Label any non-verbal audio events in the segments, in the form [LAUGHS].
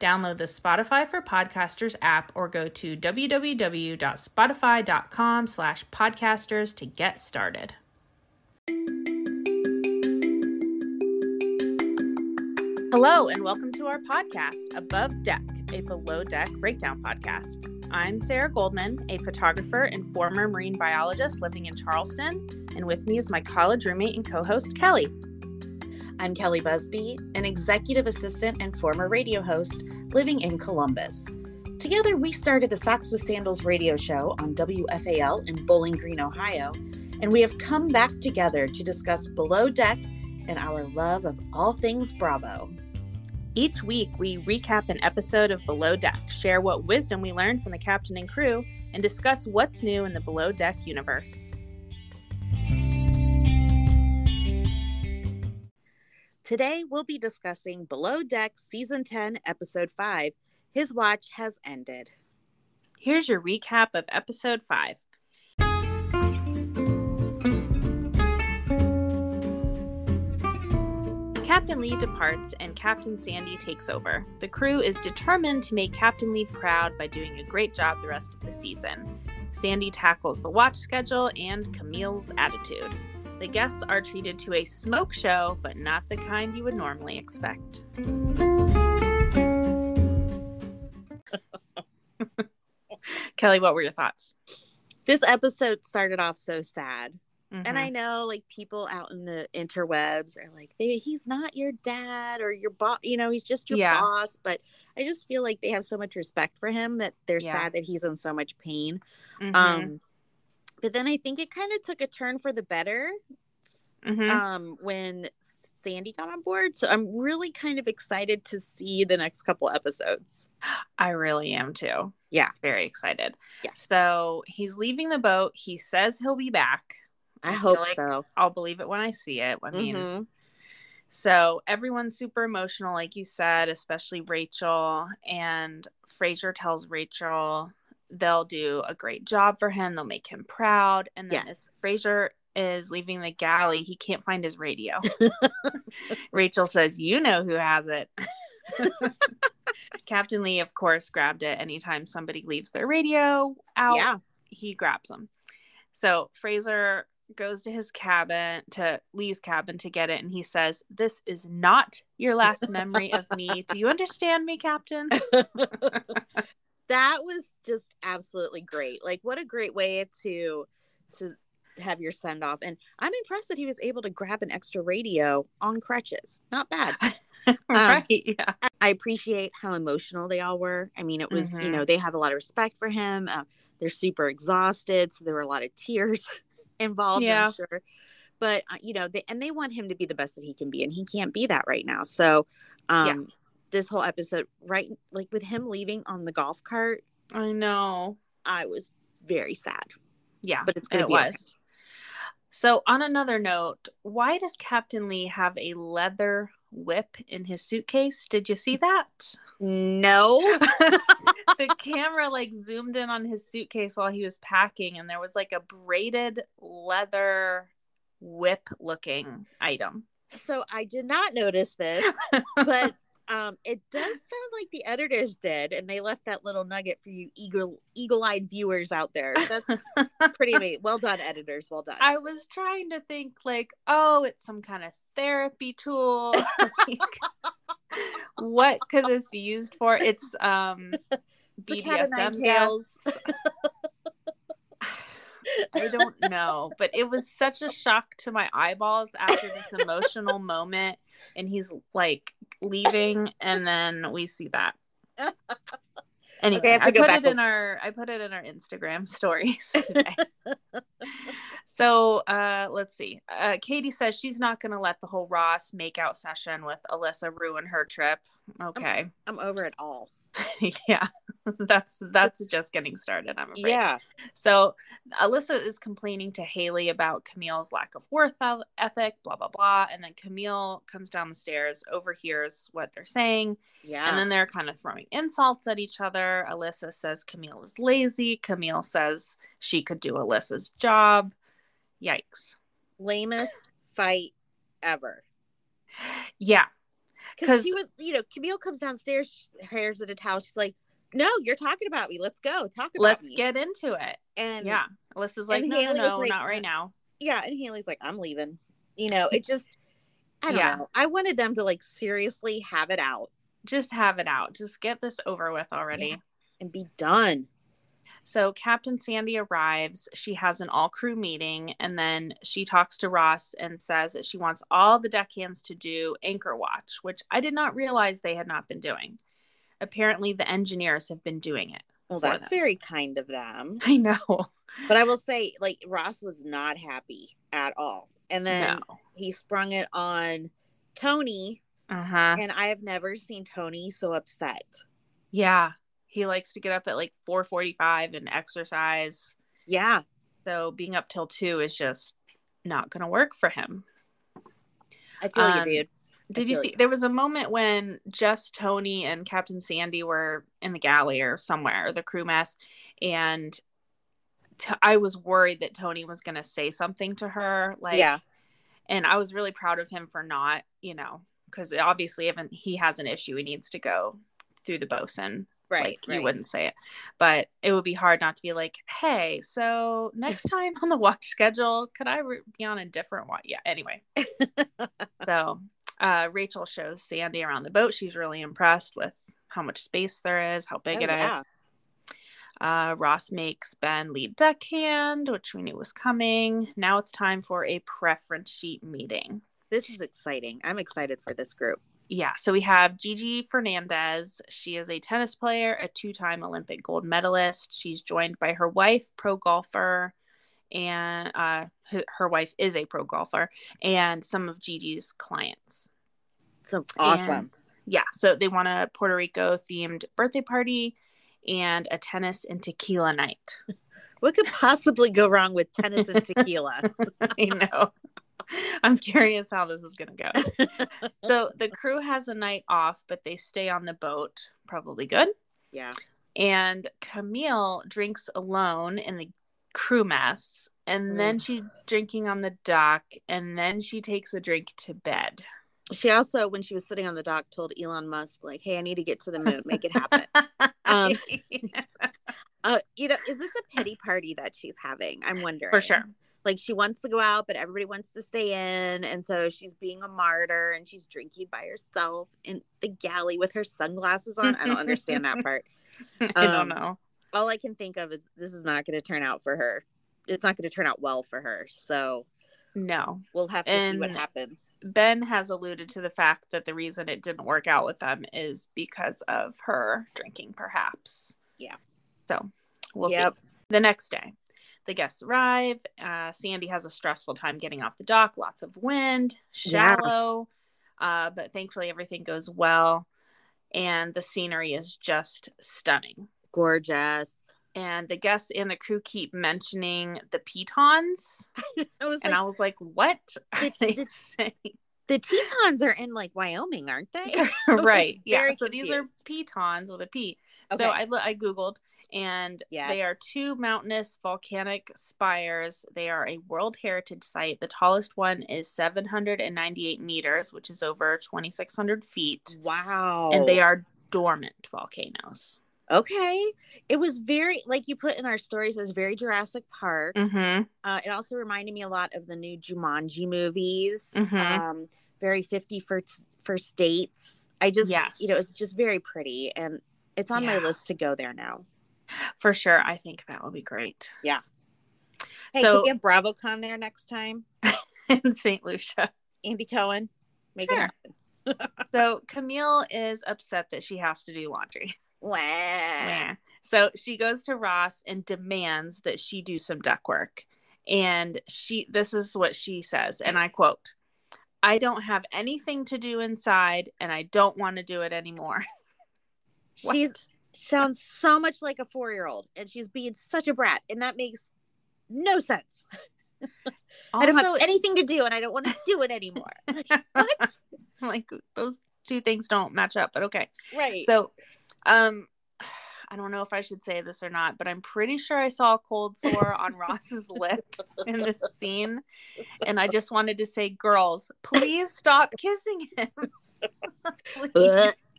Download the Spotify for Podcasters app or go to www.spotify.com slash podcasters to get started. Hello, and welcome to our podcast, Above Deck, a below deck breakdown podcast. I'm Sarah Goldman, a photographer and former marine biologist living in Charleston, and with me is my college roommate and co host, Kelli. I'm Kelli Busby, an executive assistant and former radio host living in Columbus. Together, we started the Socks with Sandals radio show on WFAL in Bowling Green, Ohio, and we have come back together to discuss Below Deck and our love of all things Bravo. Each week, we recap an episode of Below Deck, share what wisdom we learned from the captain and crew, and discuss what's new in the Below Deck universe. Today, we'll be discussing Below Deck Season 10, Episode 5 His Watch Has Ended. Here's your recap of Episode 5. Captain Lee departs and Captain Sandy takes over. The crew is determined to make Captain Lee proud by doing a great job the rest of the season. Sandy tackles the watch schedule and Camille's attitude. The guests are treated to a smoke show, but not the kind you would normally expect. [LAUGHS] Kelli, what were your thoughts? This episode started off so sad. Mm-hmm. And I know like people out in the interwebs are like, they, he's not your dad or your boss, you know, he's just your Yeah. boss. But I just feel like they have so much respect for him that they're Yeah. sad that he's in so much pain. Mhm. Um, but then I think it kind of took a turn for the better Mhm. um, when Sandy got on board. So I'm really kind of excited to see the next couple episodes. I really am too. Yeah. Very excited. Yeah. So he's leaving the boat. He says he'll be back. I, I hope like so. I'll believe it when I see it. I mean, Mhm. So everyone's super emotional, like you said, especially Rachel. And Fraser tells Rachel they'll do a great job for him. They'll make him proud. And then Yes. as Fraser is leaving the galley, he can't find his radio. [LAUGHS] [LAUGHS] Rachel says, You know who has it. [LAUGHS] Captain Lee, of course, grabbed it anytime somebody leaves their radio out Yeah. he grabs them. So Fraser goes to his cabin, to Lee's cabin to get it, and he says, This is not your last memory of me. Do you understand me, Captain? That was just absolutely great. Like what a great way to to have your send off. And I'm impressed that he was able to grab an extra radio on crutches. Not bad. [LAUGHS] right. Yeah. I appreciate how emotional they all were. I mean, it was, you Mhm. know, they have a lot of respect for him. Uh, they're super exhausted. So there were a lot of [LAUGHS] tears involved, Yeah. I'm sure. But, uh, you know, they, and they want him to be the best that he can be. And he can't be that right now. So, um, Yeah. This whole episode, right, like with him leaving on the golf cart, I know. I was very sad. Yeah. But it's gonna it be okay. was. So on another note, why does Captain Lee have a leather whip in his suitcase? Did you see that? No. [LAUGHS] [LAUGHS] the camera like zoomed in on his suitcase while he was packing and there was like a braided leather whip looking item so I did not notice this, but [LAUGHS] um, it does sound like the editors did, and they left that little nugget for you eagle eagle-eyed viewers out there. That's [LAUGHS] pretty amazing. Well done, editors. Well done. i was trying to think like oh it's some kind of therapy tool [LAUGHS] like, what could this be used for it's um [LAUGHS] It's a cat o' nine BDSM tails. I don't know, but it was such a shock to my eyeballs after this emotional moment. And he's like leaving, and then we see that. Anyway, [LAUGHS] Okay, I have to I put it in our I put it in our Instagram [LAUGHS] stories today. so uh, let's see. Uh, Katie says she's not going to let the whole Ross makeout session with Alissa ruin her trip. Okay, I'm over it all. [LAUGHS] yeah, that's that's just getting started. I'm afraid. Yeah. So Alissa is complaining to Haleigh about Camille's lack of worth ethic, blah blah blah, and then Camille comes down the stairs, overhears what they're saying, Yeah. and then they're kind of throwing insults at each other. Alissa says Camille is lazy. Camille says she could do Alissa's job. Yikes. lamest fight ever. Yeah. Because 'Cause- she was, you know, Camille comes downstairs, she hairs in a towel. She's like, "No, you're talking about me. Let's go talk about it. Let's me." get into it. and yeah. Alissa's like, no, no, Haleigh was no, like, not right uh, now. yeah, and Haleigh's like, "I'm leaving." You know, it just, I don't Yeah. know. I wanted them to like seriously have it out Just have it out. Just get this over with already. Yeah. and be done. So Captain Sandy arrives. She has an all crew meeting and then she talks to Ross and says that she wants all the deckhands to do anchor watch, which I did not realize they had not been doing. Apparently, the engineers have been doing it. Well, that's them. very kind of them. [LAUGHS] I know. But I will say, like, Ross was not happy at all. And then no. he sprung it on Tony, Uh huh. and I have never seen Tony so upset. Yeah. He likes to get up at like 4:45 and exercise. Yeah. So being up till 2 is just not going to work for him. I feel Um, you, dude. Did you see you. there was a moment when just Tony and Captain Sandy were in the galley or somewhere, the crew mess, and t- I was worried that Tony was going to say something to her like yeah. and I was really proud of him for not, you know, cuz obviously if he has an issue he needs to go through the bosun Right. like right. you wouldn't say it but it would be hard not to be like hey so next time on the watch schedule could i re- be on a different watch yeah anyway [LAUGHS] so uh, rachel shows sandy around the boat she's really impressed with how much space there is how big Oh, it is. yeah. uh, ross makes ben lead deckhand which we knew was coming now it's time for a preference sheet meeting This is exciting. I'm excited for this group. Yeah, so we have Gigi Fernandez. She is a tennis player, a two time Olympic gold medalist. She's joined by her wife, pro golfer, and uh, her, her wife is a pro golfer, and some of Gigi's clients. So awesome. Yeah, so they want a Puerto Rico themed birthday party and a tennis and tequila night. What could possibly go wrong with tennis and [LAUGHS] tequila? I know. [LAUGHS] I'm curious how this is going to go. [LAUGHS] so the crew has a night off, but they stay on the boat. Probably good. yeah. And Camille drinks alone in the crew mess, and then Mm. she drinking on the dock, and then she takes a drink to bed. She also, when she was sitting on the dock, told Elon Musk, like, hey, I need to get to the moon, make it happen. [LAUGHS] Um, uh, you know, is this a pity party that she's having? I'm wondering. For sure. Like she wants to go out, but everybody wants to stay in. And so she's being a martyr and she's drinking by herself in the galley with her sunglasses on. I don't understand that part. [LAUGHS] I Um, don't know. All I can think of is this is not going to turn out for her. It's not going to turn out well for her. So No. we'll have to see what happens. Ben has alluded to the fact that the reason it didn't work out with them is because of her drinking, perhaps. Yeah. So we'll Yep. see. The next day, the guests arrive. Uh, Sandy has a stressful time getting off the dock, lots of wind, Yeah. shallow, uh, but thankfully everything goes well. And the scenery is just stunning. Gorgeous. And the guests and the crew keep mentioning the pitons. [LAUGHS] I was And like, I was like, what are The- they the- saying? the Tetons are in like Wyoming, aren't they? [LAUGHS] right [LAUGHS] yeah so these are pitons with a p Okay. so i i googled and they are two mountainous volcanic spires they are a world heritage site the tallest one is 798 meters which is over 2600 feet Wow. and they are dormant volcanoes okay. It was very like you put in our stories. It was very Jurassic Park. mm-hmm. Uh, it also reminded me a lot of the new Jumanji movies. Mhm. Um, very 50 for for states. I just, Yes. you know, it's just very pretty, and it's on my list to go there now. For sure i think that will be great Yeah. Hey, So- can we have BravoCon there next time? [LAUGHS] in St. Lucia. Andy Cohen, make Sure. it happen. [LAUGHS] So Camille is upset that she has to do laundry. Wah. So she goes to Ross and demands that she do some duck work. And she this is what she says, and I quote, I don't have anything to do inside and I don't want to do it anymore. [LAUGHS] What? She's sounds so much like a four year old, and she's being such a brat, and that makes no sense. [LAUGHS] I don't have anything to do, and I don't want to do it anymore. [LAUGHS] Like, what? [LAUGHS] like those two things don't match up, but okay. Right. So, um, I don't know if I should say this or not, but I'm pretty sure I saw a cold sore on Ross's lip in this scene, and I just wanted to say, girls, please stop kissing him,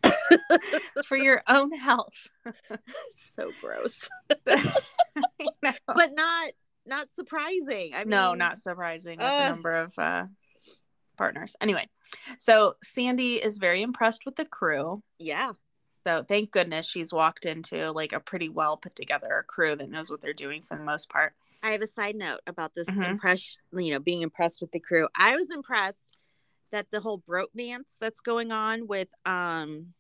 [LAUGHS] for your own health. [LAUGHS] so gross, [LAUGHS] but not not surprising. I mean, no, not surprising with the number of uh, partners. Anyway, so Sandy is very impressed with the crew. Yeah, So thank goodness she's walked into like a pretty well put together crew that knows what they're doing for the most part. I have a side note about this Mhm. impression. You know, being impressed with the crew. I was impressed that the whole bromance that's going on with um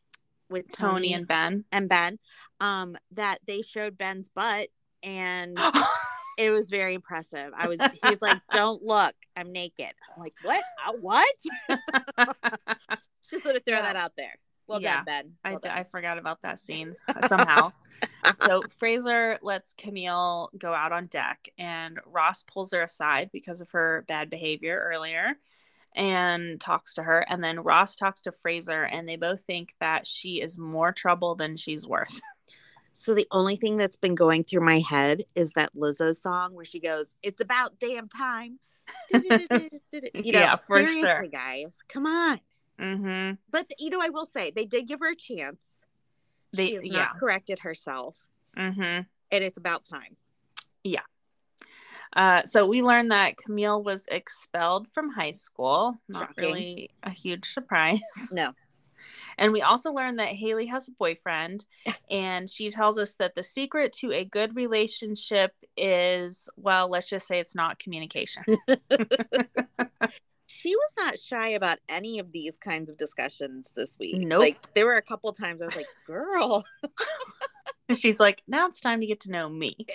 with Tony and Ben. and Ben, um, that they showed Ben's butt and [LAUGHS] it was very impressive. I was he's like, [LAUGHS] Don't look, I'm naked. I'm like, What? Uh, what? [LAUGHS] Just want to throw Yeah. that out there. Well Yeah. done, Ben. Well d- done. I forgot about that scene somehow. so Fraser lets Camille go out on deck, and Ross pulls her aside because of her bad behavior earlier and talks to her. And then Ross talks to Fraser, and they both think that she is more trouble than she's worth. [LAUGHS] So the only thing that's been going through my head is that Lizzo song where she goes, "It's about damn time." [LAUGHS] you know, Yeah, seriously, sure. guys, come on. Mm-hmm. But you know, I will say they did give her a chance. They- she has yeah. not corrected herself, Mm-hmm. and it's about time. Uh, so we learned that Camille was expelled from high school. Not Shocking. really a huge surprise. [LAUGHS] No, And we also learned that Haleigh has a boyfriend, [LAUGHS] and she tells us that the secret to a good relationship is, well, let's just say it's not communication. [LAUGHS] she was not shy about any of these kinds of discussions this week. Nope. Like there were a couple times I was like, "Girl, She's like, now it's time to get to know me.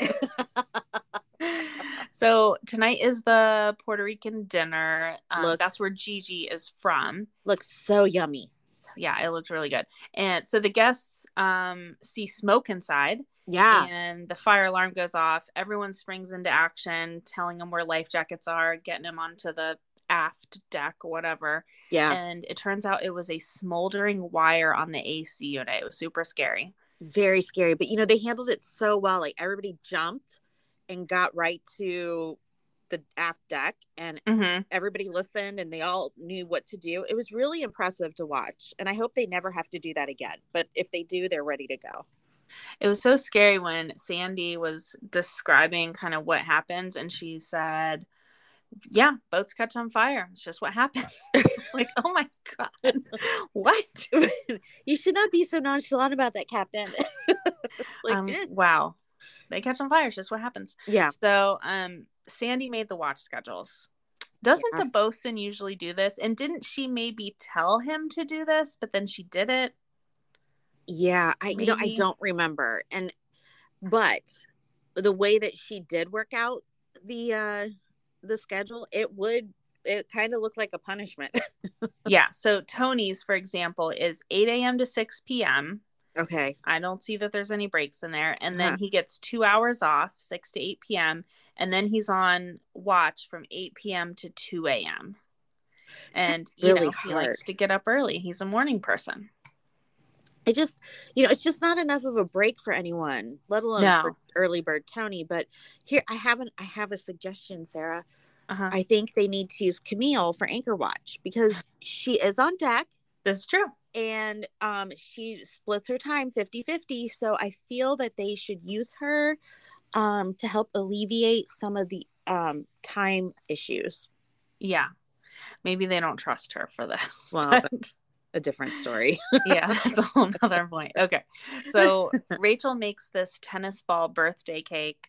So tonight is the Puerto Rican dinner. Um, Look. that's where Gigi is from. looks so yummy." So, Yeah, it looked really good. And so the guests um, see smoke inside. yeah, and the fire alarm goes off. Everyone springs into action, telling them where life jackets are, getting them onto the aft deck or whatever. yeah, And it turns out it was a smoldering wire on the AC unit. It was super scary. very scary. But you know, they handled it so well. Like everybody jumped and got right to the aft deck, and hmm everybody listened, and they all knew what to do. It was really impressive to watch, and I hope they never have to do that again. But if they do, they're ready to go. It was so scary when Sandy was describing kind of what happens, and she said, "Yeah, boats catch on fire. It's just what happens." [LAUGHS] it's like, oh my god, [LAUGHS] what? [LAUGHS] you should not be so nonchalant about that, Captain. like, um, eh. wow, they catch on fire. It's just what happens. yeah, So, um, Sandy made the watch schedules. Doesn't Yeah. the bosun usually do this? And didn't she maybe tell him to do this, but then she did it? yeah. I you know I don't remember, and but the way that she did work out the uh the schedule, it would it kind of looked like a punishment. [LAUGHS] yeah. So Tony's, for example, is 8 a.m. to 6 p.m. okay, I don't see that there's any breaks in there. And then Huh. he gets two hours off, 6 to 8 p.m. And then he's on watch from 8 p.m. to 2 a.m. And, you really know, he likes to get up early. He's a morning person. it just you know it's just not enough of a break for anyone let alone No. for early bird tony but here i haven't i have a suggestion sarah Uh-huh. i think they need to use camille for anchor watch because she is on deck This is true. And um she splits her time 50-50 so i feel that they should use her um to help alleviate some of the um time issues Yeah. Maybe they don't trust her for this. [LAUGHS] Well, but- a different story [LAUGHS] yeah, that's a whole [LAUGHS] other point. Okay. So Rachel makes this tennis ball birthday cake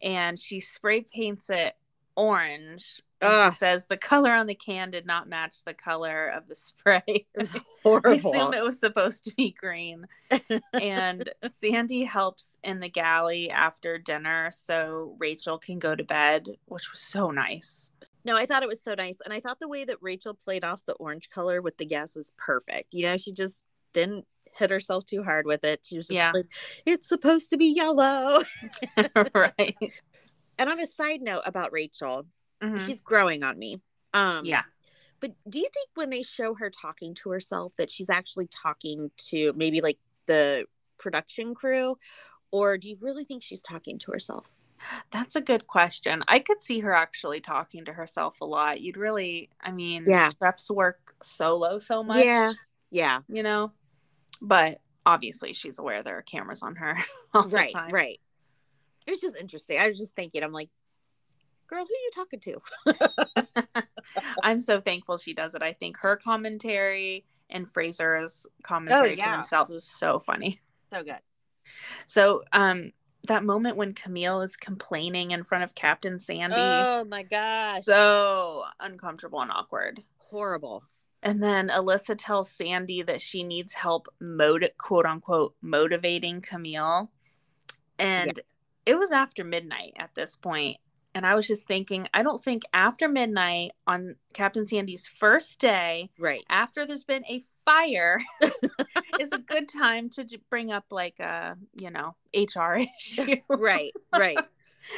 and she spray paints it orange. She says the color on the can did not match the color of the [LAUGHS] spray. It was [LAUGHS] I assume it was supposed to be green. [LAUGHS] and Sandy helps in the galley after dinner so Rachel can go to bed, which was so nice. No, I thought it was so nice. And I thought the way that Rachel played off the orange color with the gas was perfect. You know, she just didn't hit herself too hard with it. She was just Yeah. like, it's supposed to be yellow. right. And on a side note about Rachel, Mhm. she's growing on me. Um Yeah. But do you think when they show her talking to herself that she's actually talking to maybe like the production crew? Or do you really think she's talking to herself? That's a good question. I could see her actually talking to herself a lot. You'd really, I mean, Yeah. chefs work solo so much, Yeah. Yeah. you know, but obviously she's aware there are cameras on her [LAUGHS] all the Right. Right. It was just interesting. I was just thinking, I'm like, girl, who are you talking to? [LAUGHS] I'm so thankful she does it. I think her commentary and Fraser's commentary to yeah. themselves is so funny. So good. So, um, that moment when Camille is complaining in front of Captain Sandy, Oh my gosh. so uncomfortable and awkward. Horrible. And then Alissa tells Sandy that she needs help, mot- quote unquote, motivating Camille. And it was after midnight at this. And I was just thinking, I don't think after midnight on Captain Sandy's first day, Right. after there's been a fire, [LAUGHS] is a good time to bring up like a, you know, HR issue. [LAUGHS] Right. Right.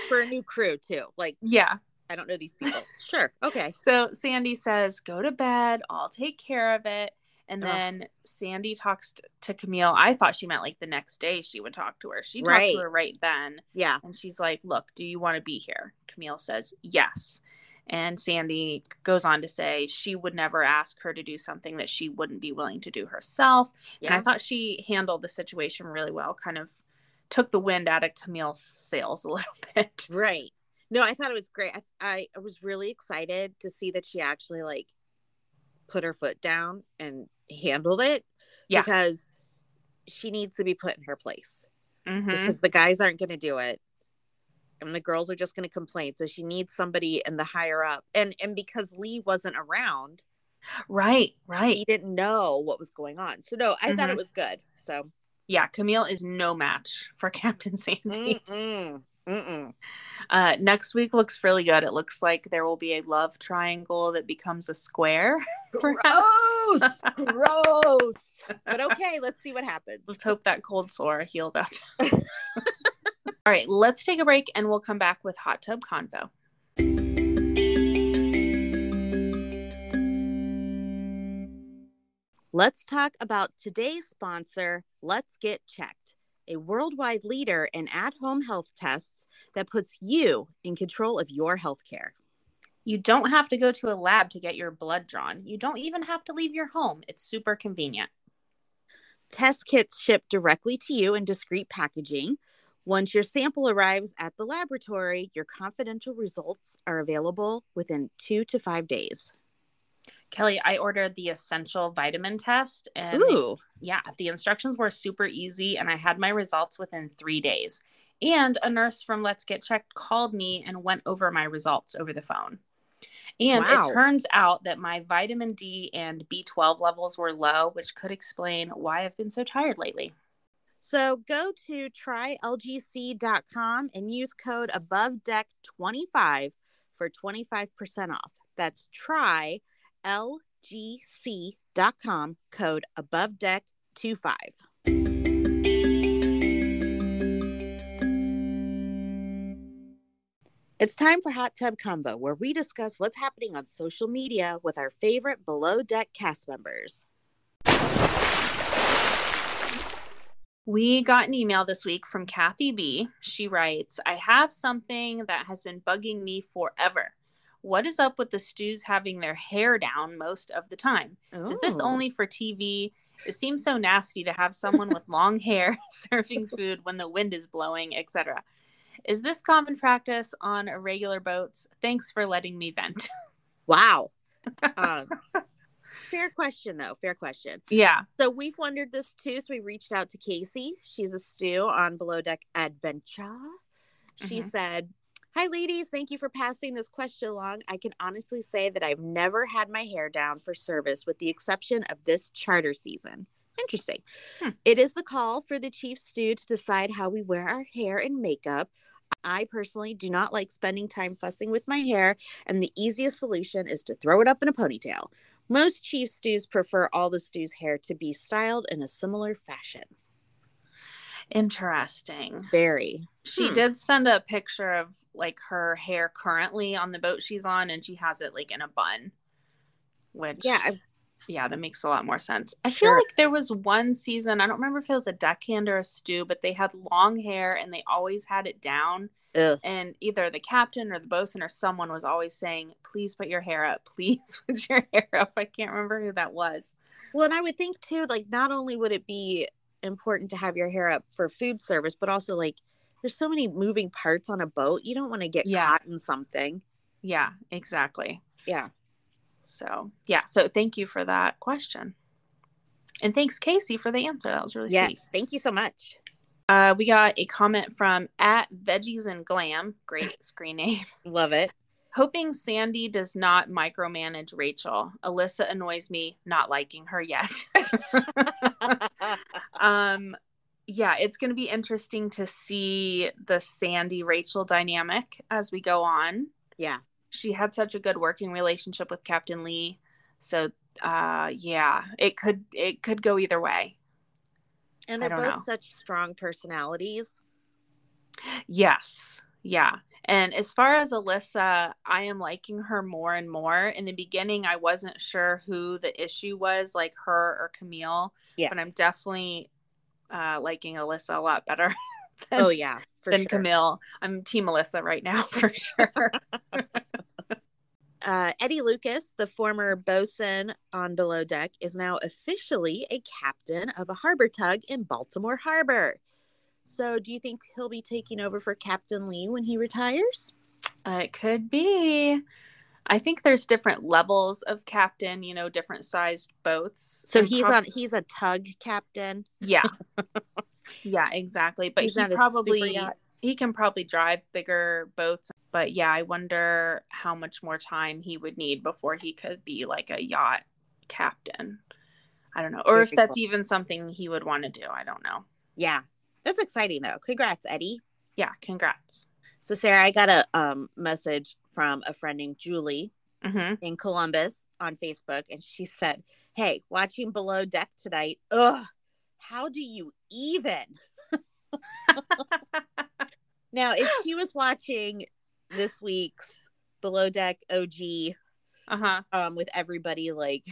For a new crew too. Like yeah. I don't know these people. Sure. Okay. So Sandy says, "Go to bed. I'll take care of it." And Ugh. then Sandy talks t- to Camille. I thought she meant like the next day she would talk to her. She talked Right. to her right then, Yeah. and she's like, "Look, do you want to be here?" Camille says, "Yes." And Sandy goes on to say she would never ask her to do something that she wouldn't be willing to do herself. And I thought she handled the situation really well. Kind of took the wind out of Camille's sails a [LAUGHS] little bit. Right. No, I thought it was great. I, I I was really excited to see that she actually like put her foot down and handled it. Yeah. Because she needs to be put in her place. Mhm. Because the guys aren't going to do it. And the girls are just going to complain. So she needs somebody in the higher up. And and because Lee wasn't around, Right, right. he didn't know what was going on. So no, I thought Mhm. it was good. So yeah, Camille is no match for [LAUGHS] Captain Sandy. mm-mm, mm-mm. Uh, next week looks really good. It looks like there will be a love triangle that becomes a square. [LAUGHS] Gross, gross. But [LAUGHS] okay, let's see what happens. Let's hope that cold sore healed up. [LAUGHS] All right, let's take a break and we'll come back with Hot Tub Convo. Let's talk about today's sponsor, Let's Get Checked, a worldwide leader in at home health tests that puts you in control of your healthcare. You don't have to go to a lab to get your blood drawn. You don't even have to leave your home. It's super convenient. Test kits ship directly to you in discreet packaging. Once your sample arrives at the laboratory, your confidential results are available within two to five days. Kelli, I ordered the essential vitamin test and Ooh, yeah, the instructions were super easy and I had my results within three days. And a nurse from Let's Get Checked called me and went over my results over the phone. And Wow. it turns out that my vitamin D and B12 levels were low, which could explain why I've been so tired lately. So go to trylgc.com and use code above deck 25 for 25% off. That's trylgc.com code above deck 25. It's time for Hot Tub Convo, where we discuss what's happening on social media with our favorite below deck cast members. We got an email this week from Kathy B. She writes, I have something that has been bugging me forever. What is up with the stews having their hair down most of the time? Is this Oh. only for TV? It seems so nasty to have someone with long hair [LAUGHS] serving food when the wind is blowing, etc. Is this common practice on regular boats? Thanks for letting me vent. [LAUGHS] Wow. Um, [LAUGHS] fair question, though. Fair question. yeah. So we've wondered this too. So we reached out to Kasie. She's a stew on Below Deck Adventure. She Mhm. said, Hi, ladies. Thank you for passing this question along. I can honestly say that I've never had my hair down for service with the exception of this charter season. Interesting. Hmm. It is the call for the chief stew to decide how we wear our hair and makeup. I personally do not like spending time fussing with my hair, and the easiest solution is to throw it up in a ponytail. Most chief stews prefer all the stew's hair to be styled in a similar fashion. Interesting. Very. She Hmm. did send a picture of like her hair currently on the boat she's on, and she has it like in a bun. Which Yeah, I- yeah, that makes a lot more sense. I feel like there was one season, I don't remember if it was a deckhand or a stew, but they had long hair and they always had it down. Ugh. And either the captain or the bosun or someone was always saying, Please put your hair up. [LAUGHS] Please put your hair up. I can't remember who that was. Well, and I would think too, like not only would it be important to have your hair up for food service, but also like there's so many moving parts on a boat. You don't want to get Yeah. caught in something. Yeah, exactly. Yeah. So, yeah. So, thank you for that question. And thanks, Kasie, for the answer. That was really Yes. sweet. Thank you so much. Uh, we got a comment from at Veggies and Glam. Great [LAUGHS] screen name. Love it. Hoping Sandy does not micromanage Rachel. Alissa annoys me, not liking her yet. [LAUGHS] um, yeah, it's going to be interesting to see the Sandy Rachel dynamic as we go on. yeah. She had such a good working relationship with Captain Lee, so uh, yeah, it could it could go either way. And they're both know. such strong personalities. Yes. Yeah. And as far as Alissa, I am liking her more and more. In the beginning, I wasn't sure who the issue was, like her or Camille. Yeah. But I'm definitely uh, liking Alissa a lot better [LAUGHS] than, Oh yeah, for than sure. Camille. I'm Team Alissa right now [LAUGHS] for sure. [LAUGHS] Uh, Eddie Lucas, the former bosun on Below Deck, is now officially a captain of a harbor tug in Baltimore Harbor. So, do you think he'll be taking over for Captain Lee when he retires? Uh, it could be. I think there's different levels of captain, you know, different sized boats. So And he's prob- on. He's a tug captain. Yeah. [LAUGHS] yeah, exactly. But he's he not a super probably he can probably drive bigger boats. But yeah, I wonder how much more time he would need before he could be like a yacht captain. I don't know. Or if Very that's cool. even something he would want to do. I don't know. Yeah, that's exciting though. Congrats, Eddie. Yeah, congrats. So, Sarah, I got a um, message from a friend named Julie hmm in Columbus on Facebook, and she said, "Hey, watching Below Deck tonight. Ugh, how do you even?" [LAUGHS] Now, if she was watching this week's Below Deck OG Uh-huh. um, with everybody like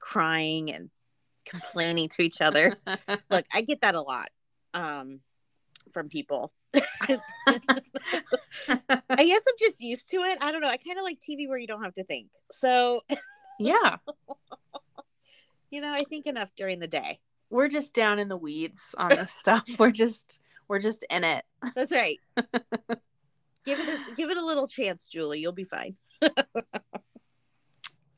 crying and complaining to each other, [LAUGHS] look, I get that a lot um, from people. [LAUGHS] I guess I'm just used to it. I don't know. I kind of like TV where you don't have to think. So, [LAUGHS] yeah. you know, I think enough during the day. We're just down in the weeds on this [LAUGHS] stuff. We're just we're just in it. That's right. give it a, give it a little chance, Julie. You'll be fine.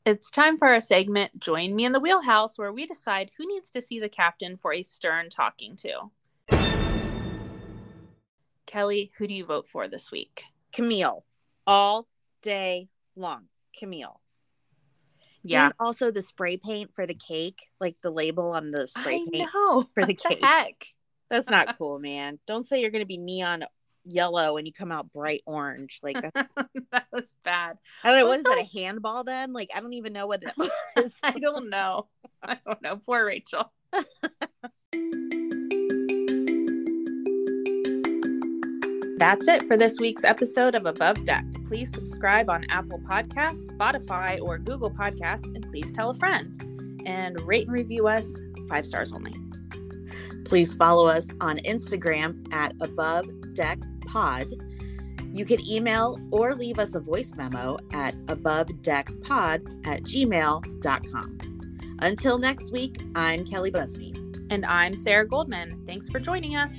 It's time for our segment Join Me in the Wheelhouse, where we decide who needs to see the captain for a stern talking to. Kelli, who do you vote for this week? Camille, all day long. Camille. Yeah. And also the spray paint for the cake, like the label on the spray I paint. know. for the What cake. heck? That's not [LAUGHS] cool, man. Don't say you're going to be neon yellow and you come out bright orange. Like that's [LAUGHS] that was bad. I don't know. What is that? A handball? Then? Like I don't even know what that [LAUGHS] was. I don't know. I don't know. Poor Rachel. That's it for this week's episode of Above Deck. Please subscribe on Apple Podcasts, Spotify, or Google Podcasts, and please tell a friend. And rate and review us five stars only. Please follow us on Instagram at Above Deck Pod. You can email or leave us a voice memo at abovedeckpod at gmail.com. Until next week, I'm Kelli Busby. And I'm Sarah Goldman. Thanks for joining us.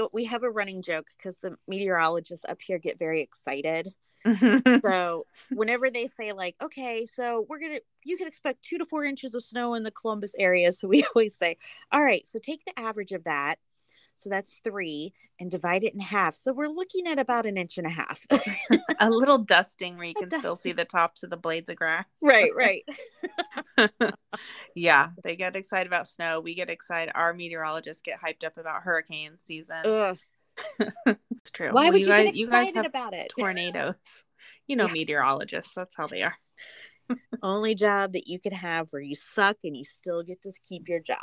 We, we have a running joke because the meteorologists up here get very excited [LAUGHS] so whenever they say like, okay, so we're gonna you can expect two to four inches of snow in the Columbus area. So we [LAUGHS] always say, all right, so take the average of that. So that's three and divide it in half. So we're looking at about an inch and a half. [LAUGHS] a little dusting where you A can still see the tops of the blades of grass. right, right. [LAUGHS] [LAUGHS] yeah, they get excited about snow. We get excited. Our meteorologists get hyped up about hurricane season. Ugh. It's true. Why Well, would you, guys, get you guys excited have about it? tornadoes. You know, Yeah. meteorologists. That's how they are. Only job that you could have where you suck and you still get to keep your job.